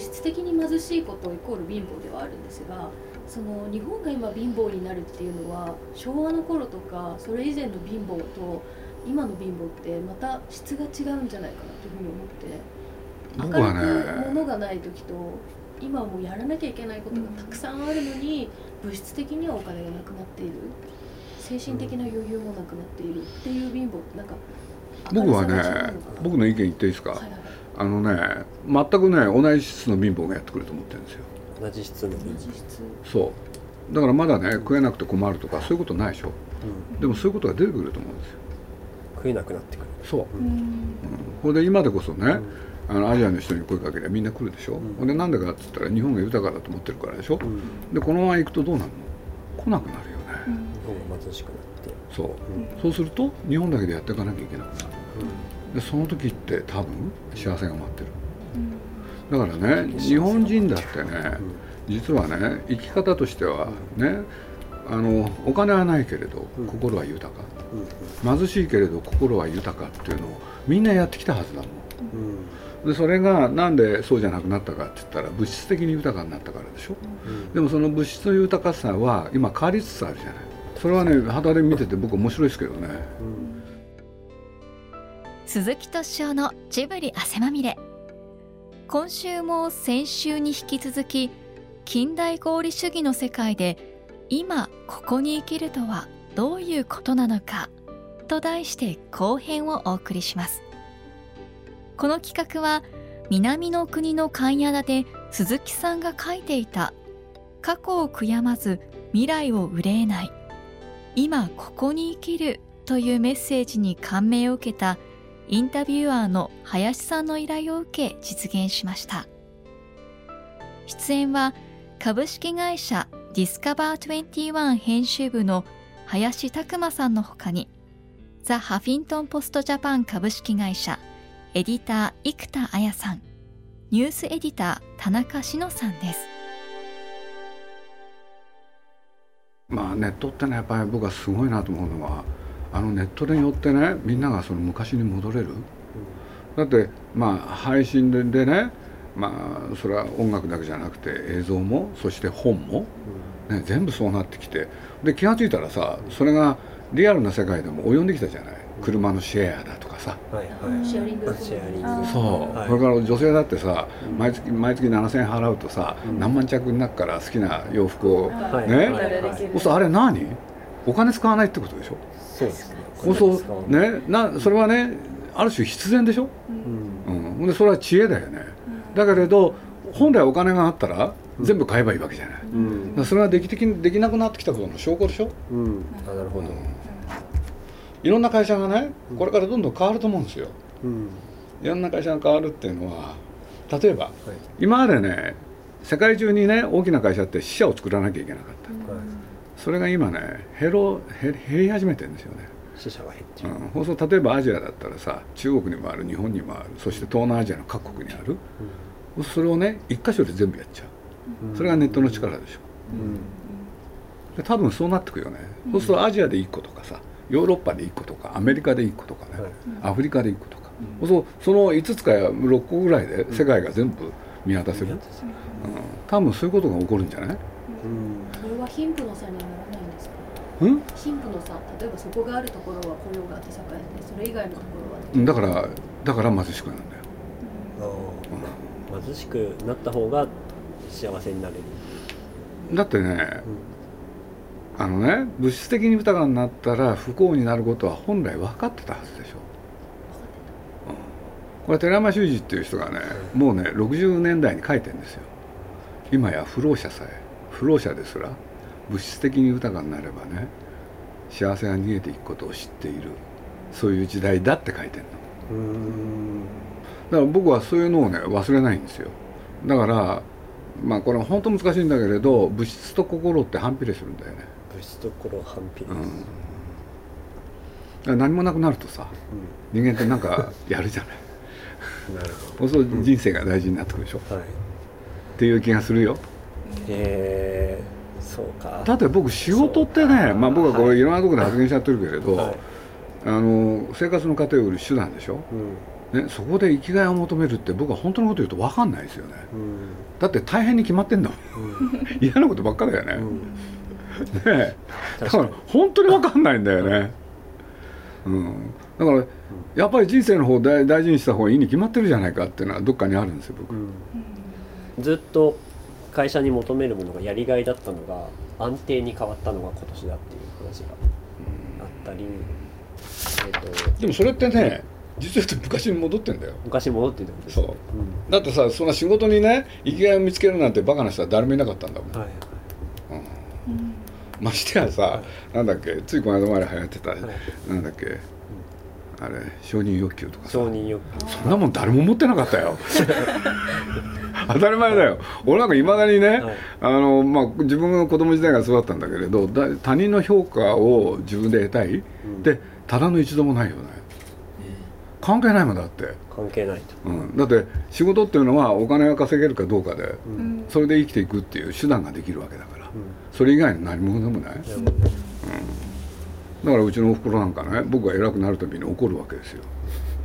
質的に貧しいことイコール貧乏ではあるんですがその日本が今貧乏になるっていうのは昭和の頃とかそれ以前の貧乏と今の貧乏ってまた質が違うんじゃないかなというふうに思ってね明るく物がない時と今もうやらなきゃいけないことがたくさんあるのに物質的にはお金がなくなっている。精神的な余裕もなくなっているっていう貧乏ってなんか僕はね僕の意見言っていいですか、はいはいはいあのね全くね同じ質の貧乏がやってくると思ってるんですよ。同じ質の貧実質そう。だからまだね食えなくて困るとかそういうことないでしょ。うん。でもそういうことが出てくると思うんですよ。食えなくなってくる。そう、うん。うん、これで今でこそね、あのアジアの人に声かけりゃみんな来るでしょ、ん。ほんでなんでかって言ったら日本が豊かだと思ってるからでしょ、うん。でこのまま行くとどうなるの？来なくなるよね、うん。日本が貧しくなって。そう、うん。そうすると日本だけでやっていかなきゃいけなくなるでその時って多分幸せが待ってる。だからね日本人だってね実はね生き方としてはねあのお金はないけれどうん。心は豊か。うん。貧しいけれど心は豊かっていうのをみんなやってきたはずだもん。うん。でそれがなんでそうじゃなくなったかって言ったら物質的に豊かになったからでしょ。うん。でもその物質の豊かさは今変わりつつあるじゃない。それはね肌で見てて僕面白いですけどね。うん鈴木敏夫のジブリ汗まみれ。今週も先週に引き続き近代合理主義の世界で今ここに生きるとはどういうことなのかと題して後編をお送りします。この企画は南の国の勘屋田で鈴木さんが書いていた過去を悔やまず未来を憂えない今ここに生きるというメッセージに感銘を受けたインタビュアーの林さんの依頼を受け実現しました。出演は株式会社ディスカバー21編集部の林拓馬さんのほかにザ・ハフィントン・ポスト・ジャパン株式会社エディター生田彩さんニュースエディター田中志乃さんです。まあネットってねやっぱり僕はすごいなと思うのはあのネットによってねみんながその昔に戻れる？だってまあ配信ででねまあそれは音楽だけじゃなくて映像もそして本も、ね、全部そうなってきてで気が付いたらさそれがリアルな世界でも及んできたじゃない？車のシェアだとかさ。はいはい。シェアリングシェアリングあーそう、はい。これから女性だってさうん。毎月毎月7000円払うとさ、うん。何万着になるから好きな洋服を、はい。ね。はいはあれ何？お金使わないってことでしょ？そうですね。そうそうねなそれはねある種必然でしょ、うん。でそれは知恵だよね。だけれど本来お金があったら全部買えばいいわけじゃない、だかうんらそれはでき的にできなくなってきたことの証拠でしょ、うん。あなるほど。いろんな会社がねこれからどんどん変わると思うんですよ。うん。いろんな会社が変わるっていうのは例えばはい。今までね世界中にね大きな会社って支社を作らなきゃいけなかった。はいそれが今ね減ろ減減り始めてるんですよね、死者が減っちゃううん、放送例えばアジアだったらさ中国にもある日本にもあるそして東南アジアの各国にある。それをね一箇所で全部やっちゃう。ん。うそれがネットの力でしょ。うん。で多分そうなってくるよね、そうするとアジアで1個とかさヨーロッパで1個とかアメリカで1個とかね、はい。アフリカで1個とか、そうその5つか6個ぐらいで世界が全部見渡せる、うん、多分そういうことが起こるんじゃない？うん。それは貧富の差にかうん？貧富の差例えばそこがあるところは雇用があって栄えてそれ以外のところはう？んだからだから貧しくなるんだよ、あー。貧しくなった方が幸せになれる。だってねあのね物質的に豊かになったら不幸になることは本来分かってたはずでしょ、うん。これ寺山修司っていう人がねもうね60年代に書いてるんですよ。今や不老者さえ不老者ですら物質的に豊かになればね幸せが逃げていくことを知っている。そういう時代だって書いてるの。うん。だから僕はそういうのをね忘れないんですよ。だからまあこれは本当難しいんだけれど物質と心って反比例するんだよね。物質と心反比例うん。だから何もなくなるとさ人間ってなんか やるじゃない。うんなるそうすると人生が大事になってくるでしょ、ほどはい。っていう気がするよ。へえそうか。だって僕仕事ってねまあ僕はこれい。ろんなところで発言しちゃってるけれど、はい。あの生活の糧を売る手段でしょ？うん。ね、そこで生きがいを求めるって僕は本当のこと言うと分かんないですよね。うん。だって大変に決まってんだもん。うん。嫌なことばっかだよね、うん。ねえ。だからに本当に分かんないんだよね、うん、だからやっぱり人生の方を大大事にした方がいいに決まってるじゃないかっていうのはどっかにあるんですよ僕、うん。ずっと会社に求めるものがやりがいだったのが安定に変わったのが今年だっていう話があったり、えっとでもそれってね実は言うと昔に戻ってんだよ。昔戻ってたんですそう。だってさそんな仕事にね生きがいを見つけるなんてバカな人は誰もいなかったんだもん、うんはい。ましてやさ、なんだっけついこの間まで流行ってた、はい。なんだっけ、あれ承認欲求とかさ。承認欲求。そんなもん誰も持ってなかったよ 当たり前だよ。俺なんかいまだにね、はい。あのまあ、自分の子供時代が育ったんだけれどだ他人の評価を自分で得たい、ん。でただの一度もないよね。関係ないもんだって、関係ないと、うん、だって仕事っていうのはお金が稼げるかどうかでうん。それで生きていくっていう手段ができるわけだから。うん。それ以外の何者でもない。なるほどねだからうちのおふくろなんかね僕が偉くなるたびに怒るわけですよ。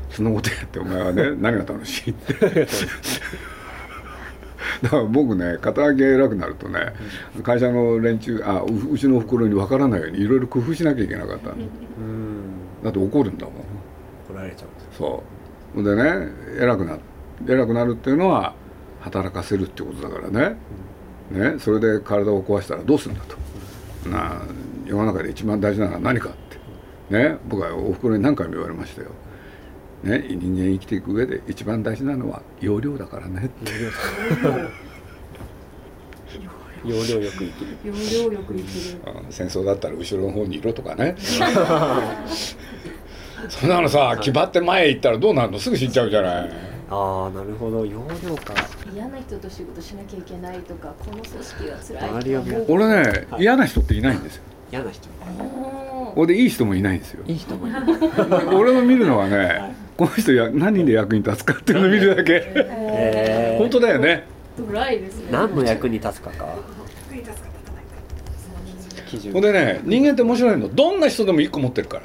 そんなことやってお前はね 何が楽しいって だから僕ね肩書きが偉くなるとね会社の連中あううちのおふくろに分からないようにいろいろ工夫しなきゃいけなかったの。うん。だって怒るんだもん。怒られちゃうそう。でね偉くな偉くなるっていうのは働かせるってことだからね。ねそれで体を壊したらどうするんだと。なあ世の中で一番大事なのは何かって。ね僕はおふくろに何回も言われましたよ、ね、人間生きていく上で一番大事なのは容量だからね。って容量よく生きる。容量よく生きるうん戦争だったら後ろの方にいろとかね。そんなのさ気張って前行ったらどうなるの？すぐ死んじゃうじゃない。ああなるほど。容量か。嫌な人と仕事しなきゃいけないとかこの組織が辛い周りを見る。俺ねはい。嫌な人っていないんですよ。嫌な人。俺でいい人もいないんですよ。いい人もいる。俺の見るのはね、この人や何で役に立つかっていうのを見るだけ。本当だよね。ドライですね。何の役に立つかか。ほんでね人間って面白いの。どんな人でも一個持ってるから。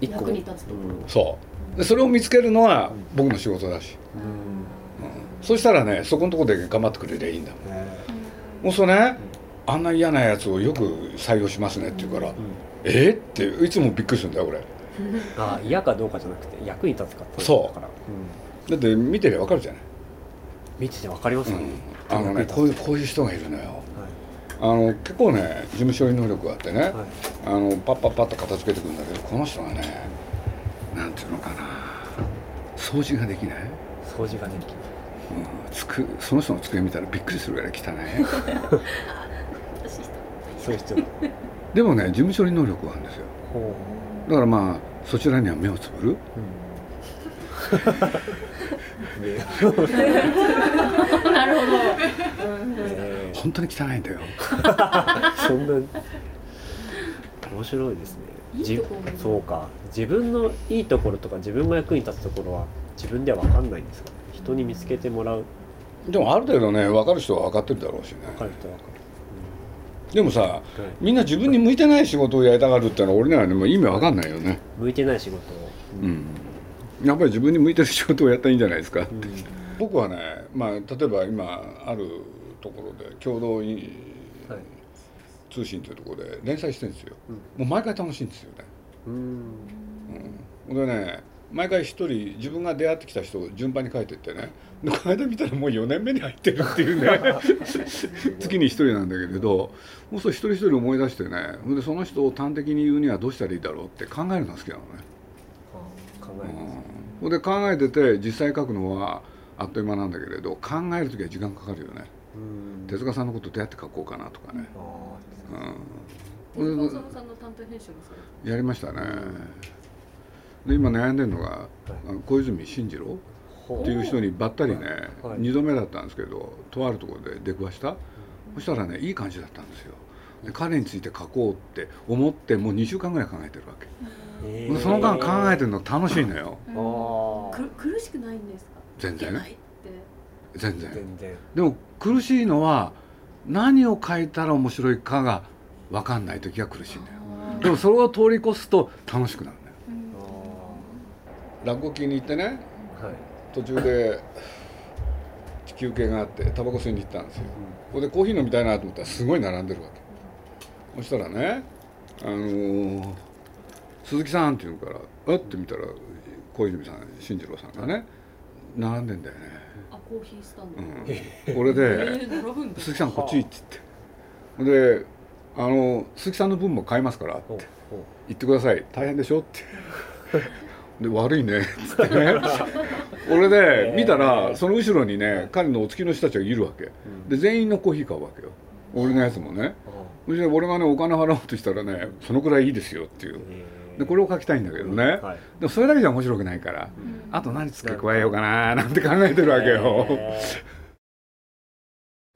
一個。役に立つとうん。そう。でそれを見つけるのは僕の仕事だし、うん。うん。そしたらねそこのところで頑張ってくれりゃいいんだもん。へもうそれねあんな嫌なやつをよく採用しますねって言うから、ーうん。えー？っていつもびっくりするんだよ俺あー嫌かどうかじゃなくて役に立つかってそう。だから、うん。だって見てりゃ分かるじゃない、見ててわかりますよね、うん、あのねこういうこういう人がいるのよ。はあの結構ね事務処理能力があってね、いはい。あのパッパッパッと片付けてくるんだけどこの人はねなんていうのかな。掃除ができない、掃除ができるうん、つくその人の机見たらびっくりするぐらい汚い。そういう人。でもね事務処理能力があるんですよ。ほだからまあそちらには目をつぶる。なるほど。え本当に汚いんだよ。ーそんな。面白いですね。いいじそうか。自分のいいところとか自分が役に立つところは自分では分かんないんですかね。人に見つけてもらう。でもある程度ね分かる人は分かってるだろうしね。分かる人は分かでもさる、はい、みんな自分に向いてない仕事をやりたがるってのは俺にはねもう意味わかんないよね。向いてない仕事。を、うん。やっぱり自分に向いてる仕事をやったらいいんじゃないですか、うん。僕はねまあ例えば今あるところで共同いはい。通信というところで連載してるんですよ、うん。もう毎回楽しいんですよね、うん。うん、でね毎回一人自分が出会ってきた人を順番に書いてってね。でこの間見たらもう4年目に入ってるっていうね。月に一人なんだけれどもうそう一人一人思い出してね。でその人を端的に言うにはどうしたらいいだろうって考えるのが好きなのね、あ考えます、うん。で考えてて実際書くのはあっという間なんだけれど考える時は時間かかるよね。うん。手塚さんのことどうやって書こうかなとかね、あうん、手塚治虫さんの担当編集もされやりましたねで今悩んでるのがあの小泉進次郎っていう人にばったりね、はい。2度目だったんですけどとあるところで出くわした、そしたらねいい感じだったんですよ。で彼について書こうって思ってもう2週間ぐらい考えてるわけ、えその間考えてるの楽しいのよ。ああく苦しくないんですか？全然。ないって。全然。全然。でも苦しいのは何を書いたら面白いかが分かんない時が苦しいんだよ。でもそれを通り越すと楽しくなるんだよあ落語家に行ってね途中で休憩があってタバコ吸いに行ったんですよ、ここでコーヒー飲みたいなと思ったらすごい並んでるわけ。そしたらねあのー鈴木さんって言うからあって見たら小泉さん進次郎さんがね並んでんだよね、あコーヒースタンド、うん、これえでー、並ぶん「だ。鈴木さんこっち」って言って。であの「鈴木さんの分も買いますから」って。言ってください。大変でしょ？って で悪いね。っつってね。俺で 見たらその後ろにね彼のお付きの人たちがいるわけ。で全員のコーヒー買うわけよ。俺のやつもね。そして俺がねお金払おうとしたらねそのくらいいいですよっていう。でこれを書きたいんだけどね、はい。でもそれだけじゃ面白くないからあと何付け加えようかななんて考えてるわけよ、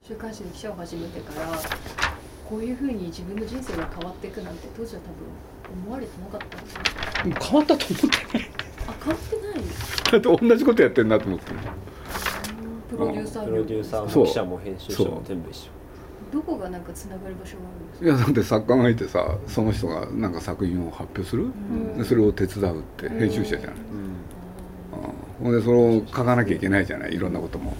週刊誌の記者を始めてからこういうふうに自分の人生が変わっていくなんて当時は多分思われてなかった。んですよ変わったと思ってない。あ変わってない。だって同じことやってんなと思って。るプロデューサープロデューサーも記者も編集者も全部一緒。どこがなんかつながる場所があるんですいやだって作家がいてさその人がなんか作品を発表する、ん。でそれを手伝うって編集者じゃない、うんほんでそれを書かなきゃいけないじゃないいろんなことも、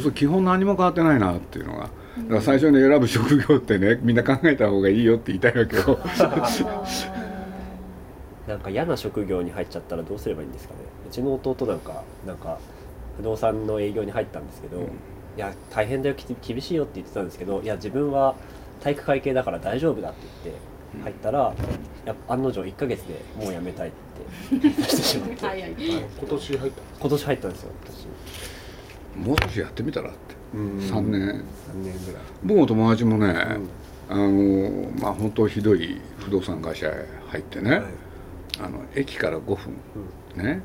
それ基本何も変わってないなっていうのが。だから最初に選ぶ職業ってねみんな考えた方がいいよって言いたいわけよ。なんか嫌な職業に入っちゃったらどうすればいいんですかね。うちの弟なんかなんか不動産の営業に入ったんですけど、うん。いや大変だよき厳しいよって言ってたんですけどいや自分は体育会系だから大丈夫だって言って入ったら、やっぱ案の定1ヶ月でもう辞めたいって してしまって。今年入った今年入ったんですよもう少しやってみたらって。私うん。3年。3年ぐらい。僕の友達もね、あのまあ本当ひどい不動産会社へ入ってね、はい。あの駅から5分。ね。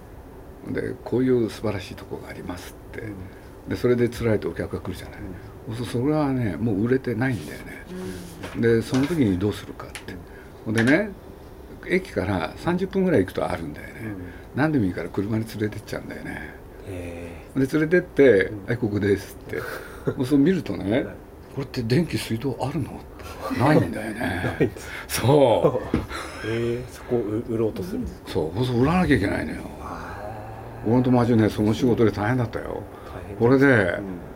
でこういう素晴らしいところがありますって、でそれで辛いとお客が来るじゃない、そうそれはねもう売れてないんだよね、でその時にどうするかって。ほんでね駅から30分ぐらい行くとあるんだよね、何でもいいから車に連れてっちゃうんだよね。へで連れてってうん「はいここです」って。そう見るとね「これって電気水道あるの?」ないんだよね。そ え。ー、そこを売売ろうとするんですうそう。そう売らなきゃいけないのよ。か俺の友達ねその仕事で大変だったよこれで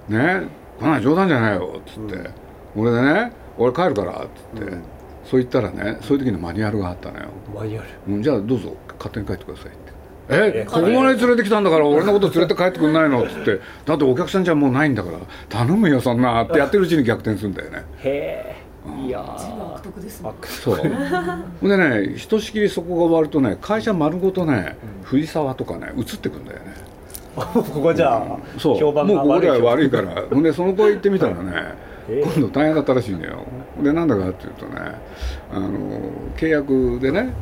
うん。ねこんなん冗談じゃないよっつって、俺でね俺帰るからっつって、うん。そう言ったらねそういう時のマニュアルがあったのよ、マニュアル。うん、じゃあどうぞ勝手に帰ってくださいって。ええここまで連れてきたんだから俺のこと連れて帰ってくんないの？っつって。だってお客さんじゃもうないんだから頼むよそんなってやってるうちに逆転するんだよね。へえ。いや随分悪ー徳ですね悪そう。ほんでねひとしきりそこが終わるとね会社丸ごとね藤沢とかね移ってくんだよね ここじゃあそう。評判もうここではが悪いから。ほんでその子行ってみたらね えー今度大変だったらしいのよ。でなんだかっていうとねあの契約でね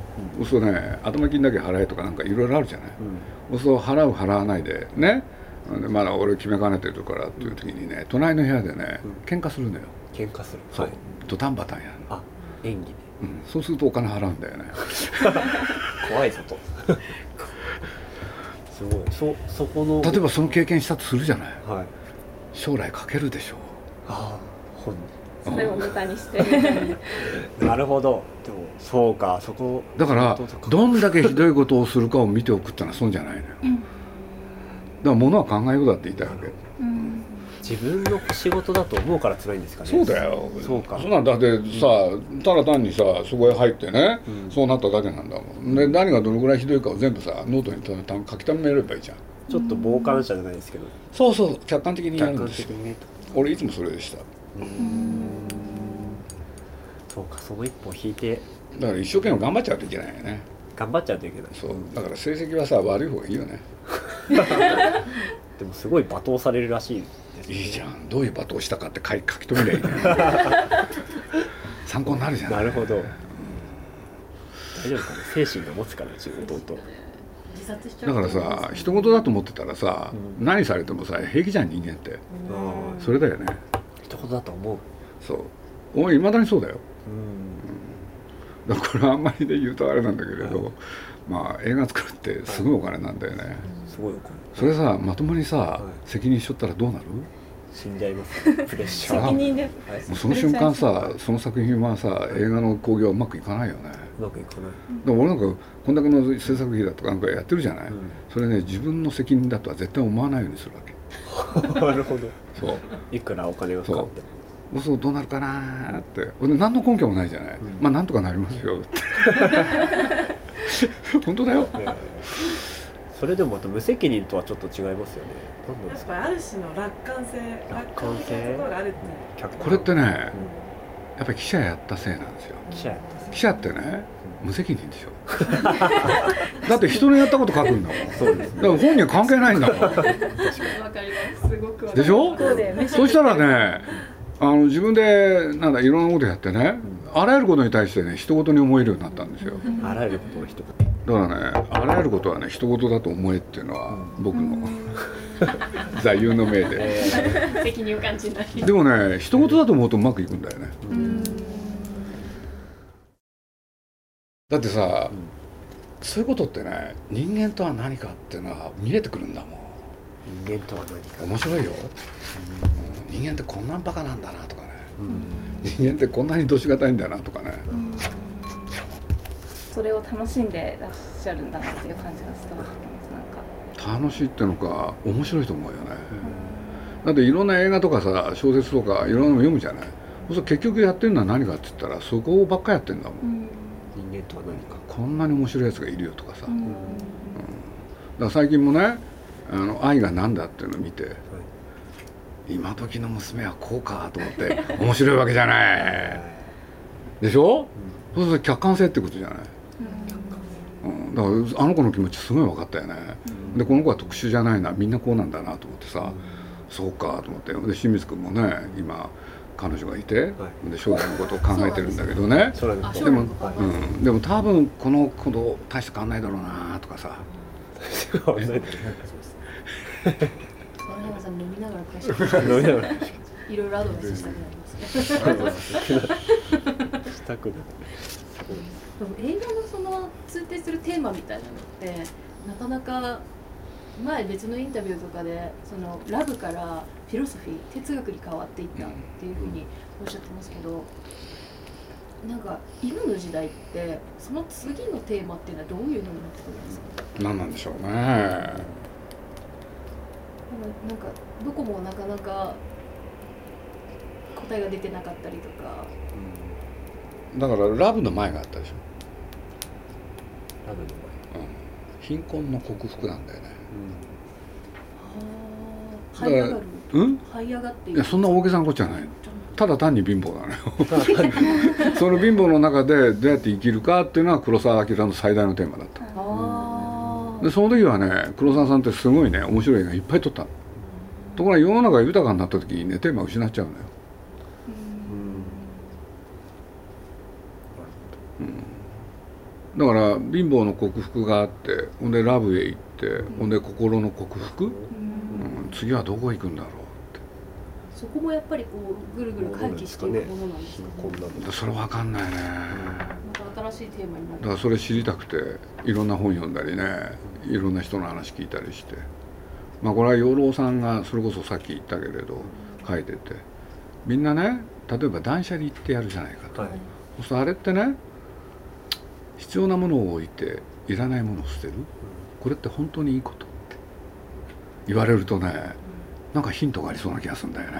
そうね頭金だけ払えとかなんかいろいろあるじゃない、そう払う払わないでねでまだ俺決めかねてるからっていう時にね隣の部屋でね喧嘩するのよ。喧嘩する。そう、はい。ドタンバタンやるの、あ演技で。うん、そうするとお金払うんだよね。怖いぞとすごい。そそこの例えばその経験したとするじゃない。はい。将来書けるでしょああ本それをネタにしてな。るほど。でもそうか。そこだからそうかどんだけひどいことをするかを見ておくってのは損じゃないのよ。だから物は考えようだって言いたいわけ自分の仕事だと思うから辛いんですかね。そうだよ。そうか。そんなんだ。ってさただ単にさそこへ入ってね、うん。そうなっただけなんだもん。で何がどのぐらいひどいかを全部さノートに書き溜めればいいじゃん。ちょっと傍観者じゃないですけど。そうそう。客観的にや客るんですよ。観的にね。俺いつもそれでした。そうかその一歩引いて。だから一生懸命頑張っちゃうといけないよね。頑張っちゃうといけない。そう。だから成績はさ悪い方がいいよね。でもすごい罵倒されるらしいですね。いいじゃん。どういう罵倒したかって書い書き留めりゃいいね 参考になるじゃない。なるほど。大丈夫かな。精神が持つからうちの弟。自殺しちゃだうからさ人事だと思ってたらさ、うん。何されてもさ平気じゃん人間って。あそれだよね。一言だと思う。そう。俺いまだにそうだよ。うんだからこれあんまりで言うとあれなんだけれど、まあ映画作るってすごいお金なんだよね、すごい怒るそれさまともにさ、い。責任しちゃったらどうなる？死んじゃいます。プレッシャー。責任ではいもうその瞬間さその作品はさ映画の興行はうまくいかないよね。ううまくいかない、でも俺なんかこんだけの制作費だとかなんかやってるじゃない、うん。それね自分の責任だとは絶対思わないようにするわけ。なるほど。そう。いくらお金がかかってもそうどうなるかなーって。俺何の根拠もないじゃない、ん。まあなんとかなりますよ。っ て本当だよ。ねそれでもまた無責任とはちょっと違いますよね。やっぱりある種の楽観性楽楽観性ころがあるって客観。これってねうん。やっぱり記者やったせいなんですよ。記者やったんです記者ってね無責任でしょ。だって人のやったこと書くんだもん。そうですだから本人は関係ないんだもん。わかります。すごくわかるでしょ？そうだよね。そしたらねあの自分でなんだいろんなことやってねあらゆることに対してね人事に思えるようになったんですよ。あらゆることの一言。だからねあらゆることはね人事だと思えっていうのは僕の 座右の銘で。え責任を感じない。でもね人事だと思うとうまくいくんだよね。ーだってさうん。そういうことってね人間とは何かっていうのは見えてくるんだもん。人間とは何か。面白いよ、うん人間ってこんなバカなんだなとかね。うん。人間ってこんなにどしがたいんだなとかね。それを楽しんでらっしゃるんだなっていう感じが伝わってきますなんか。楽しいっていうのか面白いと思うよね。だっていろんな映画とかさ小説とかいろんなの読むじゃない。そうすると結局やってるのは何かって言ったらそこばっかやってんだもん。人間とは何か。こんなに面白いやつがいるよとかさ、だかうん。ら最近もねあの愛が何だっていうのを見て今時の娘はこうかと思って面白いわけじゃない。でしょ？そうすると客観性ってことじゃない、うん、だからあの子の気持ちすごい分かったよね、でこの子は特殊じゃないな。みんなこうなんだなと思ってさ、そうかと思って。で清水君もね今彼女がいて、で将来のことを考えてるんだけどね。でも、うん、でも多分この子と大して変わんないだろうなとかさ 山さん飲みながら会社飲みながら。いろいろアドバイスしたくなりますねしたくなるでも映画のその通底するテーマみたいなのってなかなか前別のインタビューとかでそのラブからフィロソフィー哲学に変わっていったっていうふうにおっしゃってますけどなんか今の時代ってその次のテーマっていうのはどういうのになってくるんですか？何なんでしょうねなんかどこもなかなか答えが出てなかったりとか。だからラブの前があったでしょ、ラブのうん、貧困の克服なんだよね。はあ這い上がる？うん？這い上がっていいやそんな大げさなことじゃない。のただ単に貧乏なのよ。前 その貧乏の中でどうやって生きるかっていうのは黒澤明の最大のテーマだった。ああでその時はね黒澤さんってすごいね面白い映画いっぱい撮ったの。ところが世の中が豊かになった時にねテーマを失っちゃうのよ。だから貧乏の克服があってほんでラブへ行ってほんで心の克服、うん、次はどこ行くんだろうそこもやっぱりこうぐるぐる回帰していくものなんですかね。貧困なでそれ分かんないね。また新しいテーマになる。だからそれ知りたくていろんな本読んだりねいろんな人の話聞いたりして。まあこれは養老さんがそれこそさっき言ったけれど書いてて。みんなね例えば断捨離ってやるじゃないかと、はい。そうするとあれってね必要なものを置いていらないものを捨てる。これって本当にいいこと。言われるとねなんかヒントがありそうな気がするんだよね。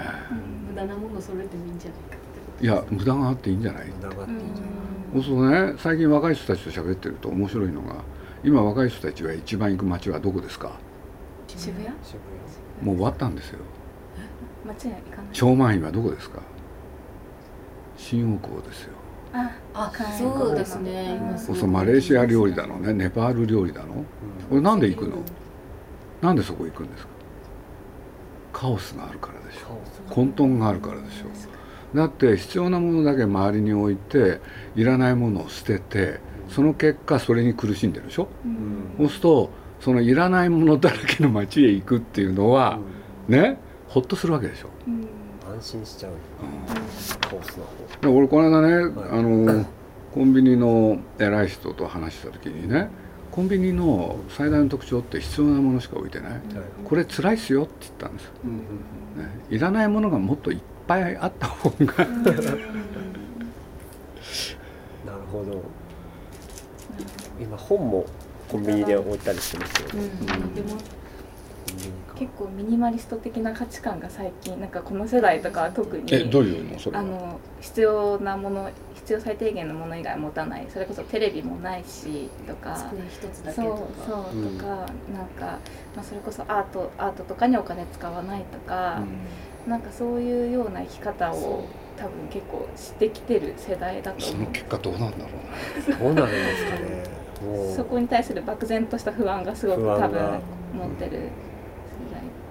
無駄なものを揃えてもいいんじゃないかいや無駄があっていいんじゃない？無駄があっていいんじゃない。そうするとね最近若い人たちと喋ってると面白いのが今若い人たちが一番行く街はどこですか？渋谷？渋もう終わったんですよ。街へ行かない？超満員はどこですか？新大久保ですよ。ああはいそうですね。そうそうマレーシア料理だの？ねネパール料理だの？これなんで行くの？なんでそこ行くんですか？カオスがあるからでしょ混沌があるからでしょだって必要なものだけ周りに置いていらないものを捨ててその結果それに苦しんでるでしょ？そうするとそのいらないものだらけの街へ行くっていうのはね？ほっとするわけでしょ、安心しちゃううん。カオスな方。で俺この間ね、はい。あのコンビニの偉い人と話した時にねコンビニの最大の特徴って必要なものしか置いてない、これ辛いっすよって言ったんです、うんね、いらないものがもっといっぱいあった方が。なるほど今本もコンビニで置いたりしてますよね、結構ミニマリスト的な価値観が最近なんかこの世代とかは特にえどういうの？それは。あの必要なもの必要最低限のもの以外持たないそれこそテレビもないしとか机一つだけそうとか。そううんとか、なんか、まあ、それこそアートアートとかにお金使わないとか、なんかそういうような生き方を多分結構してきてる世代だと思う。その結果どうなんだろうね。どうなるんですかねそこに対する漠然とした不安がすごく多分持ってる世代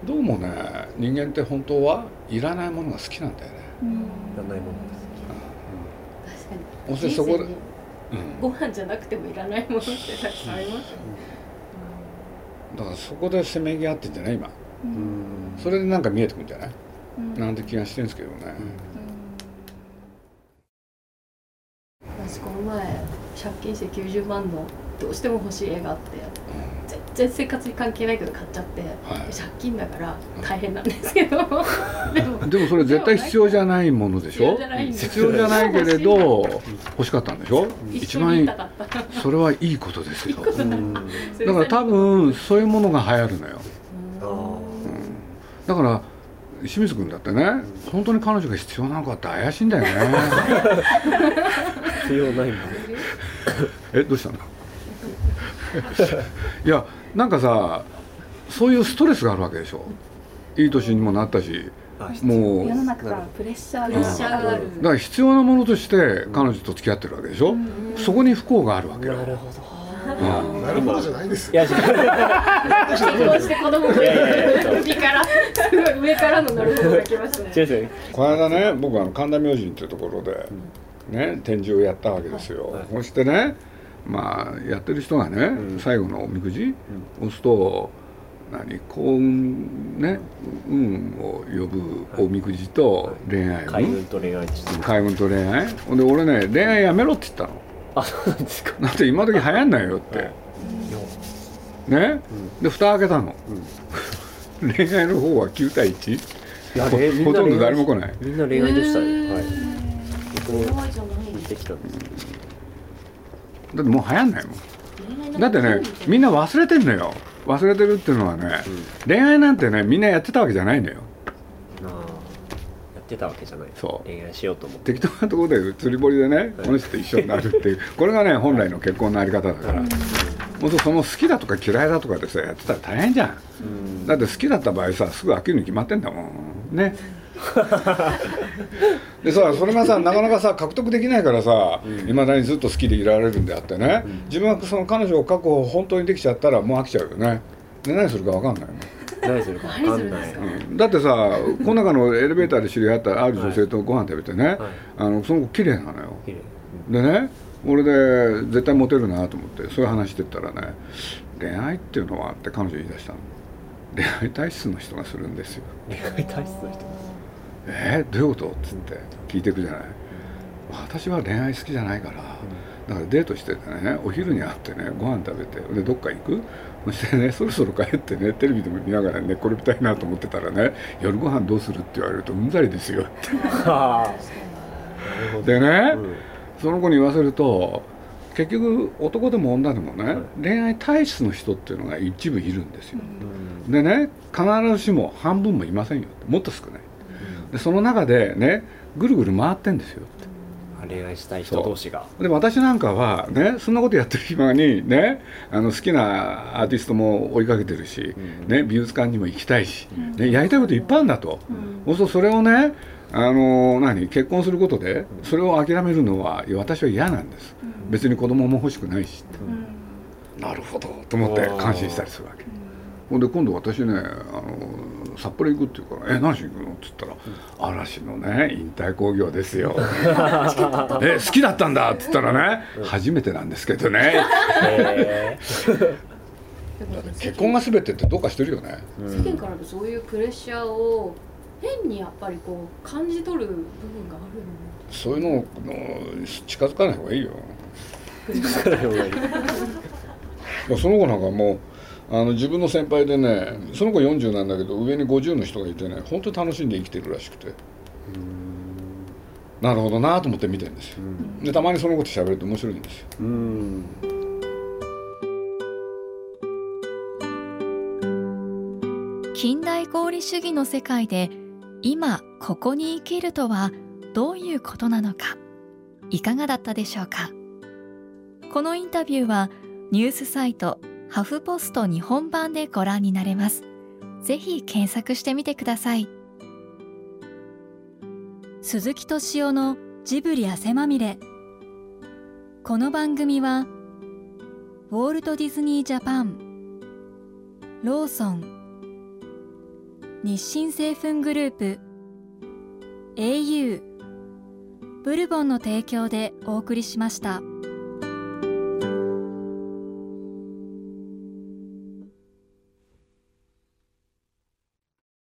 どうもね人間って本当はいらないものが好きなんだよね。うん。いらないもの確かに。そこでうん。ご飯じゃなくてもいらないものってたくさんありますよねだからそこでせめぎ合ってんじゃない今。ううん。んそれでなんか見えてくるんじゃない？うん。なんて気がしてるんですけどね。私この前借金して90万のどうしても欲しい絵があって全然生活に関係ないけど買っちゃって、はい。借金だから大変なんですけど。でもでもそれ絶対必要じゃないものでしょ？必要じゃないんです。必要じゃないけれど欲しかったんでしょ？一番いい。それはいいことですよ。だうん。から多分そういうものが流行るのよ。あだから清水君だってね本当に彼女が必要なのかって怪しいんだよね。必要ないもの えどうしたの？いやなんかさそういうストレスがあるわけでしょ。いい年にもなったしあもう。世の中からのプレッシャーが。あるだから必要なものとして彼女と付き合ってるわけでしょ、そこに不幸があるわけよ、なるほど。うん。なるほどじゃないですいや違う結婚して子供がいやいやいや。首から。すごい上からのなるほどが来ましたね。この間ね僕あの神田明神っていうところで、ね、展示をやったわけですよ、はい。そしてねまあやってる人がね、ん。最後のおみくじ、押すと何幸運ね運を呼ぶおみくじと恋愛運海運と恋愛です海運と恋愛。ほんで俺ね恋愛やめろって言ったの。あそうなんですか。だって今時流行んないよって、ね、で蓋開けたの、恋愛の方は9対 1? いやほとんど誰も来ない。みんな恋愛でしたへねー。はい。僕も怖いじゃない見てきたんですだってもう流行んないもん。だってねみんな忘れてんのよ。忘れてるっていうのはね、恋愛なんてねみんなやってたわけじゃないのよ。やってたわけじゃない。そう。恋愛しようと思って。適当なところで釣り堀でねこの人と一緒になるっていう。これがね本来の結婚のあり方だから。本当その好きだとか嫌いだとかでさやってたら大変じゃん。うん。だって好きだった場合さすぐ飽きるに決まってんだもん。ね でさそれがさなかなかさ獲得できないからさいま、未だにずっと好きでいられるんであってね、自分がその彼女を確保本当にできちゃったらもう飽きちゃうよね。で何するか分かんないもん何するか分か？んない。うん。だってさこの中のエレベーターで知り合ったある女性とご飯食べてね、はい。あのその子綺麗なのよ。綺麗。でね俺で絶対モテるなと思ってそういう話してったらね恋愛っていうのはって彼女言い出したの。恋愛体質の人がするんですよ。恋愛体質の人えー、どういうこと？っつって聞いていくじゃない？私は恋愛好きじゃないから、だからデートしててねお昼に会ってねご飯食べてでどっか行く？そしてね そろそろ帰ってねテレビでも見ながら寝っ転びたいなと思ってたらね夜ご飯どうするって言われるとうんざりですよって。あ でね、その子に言わせると結局男でも女でもね、恋愛体質の人っていうのが一部いるんですよ、でね必ずしも半分もいませんよ。もっと少ないでその中でねぐるぐる回ってんですよ恋愛したい人同士が。で私なんかはねそんなことやってる暇にねあの好きなアーティストも追いかけてるし、ね、美術館にも行きたいし、ね、やりたいこといっぱいあるんだと、そうするとそれをねあの何結婚することでそれを諦めるのは私は嫌なんです、別に子供も欲しくないしって、なるほどと思って感心したりするわけ、ほんで今度私ねあの札幌行くって言うから「え何しに行くの?」って言ったら「嵐のね引退興行ですよ」え好きだったんだ」って言ったらね、初めてなんですけどね。へ結婚が全てってどうかしてるよね。ー世間からのそういうプレッシャーを変にやっぱりこう感じ取る部分があるそういうのを近づかない方がいいよその子なんかもうあの自分の先輩でねその子40なんだけど上に50の人がいてね本当に楽しんで生きてるらしくて。なるほどなと思って見てるんですよ、でたまにそのこと喋ると面白いんですよ。近代合理主義の世界で今ここに生きるとはどういうことなのかいかがだったでしょうか？このインタビューはニュースサイトハフポスト日本版でご覧になれます。ぜひ検索してみてください。鈴木敏夫のジブリ汗まみれ。この番組はウォールト・ディズニー・ジャパンローソン日清製粉グループ au ブルボンの提供でお送りしました。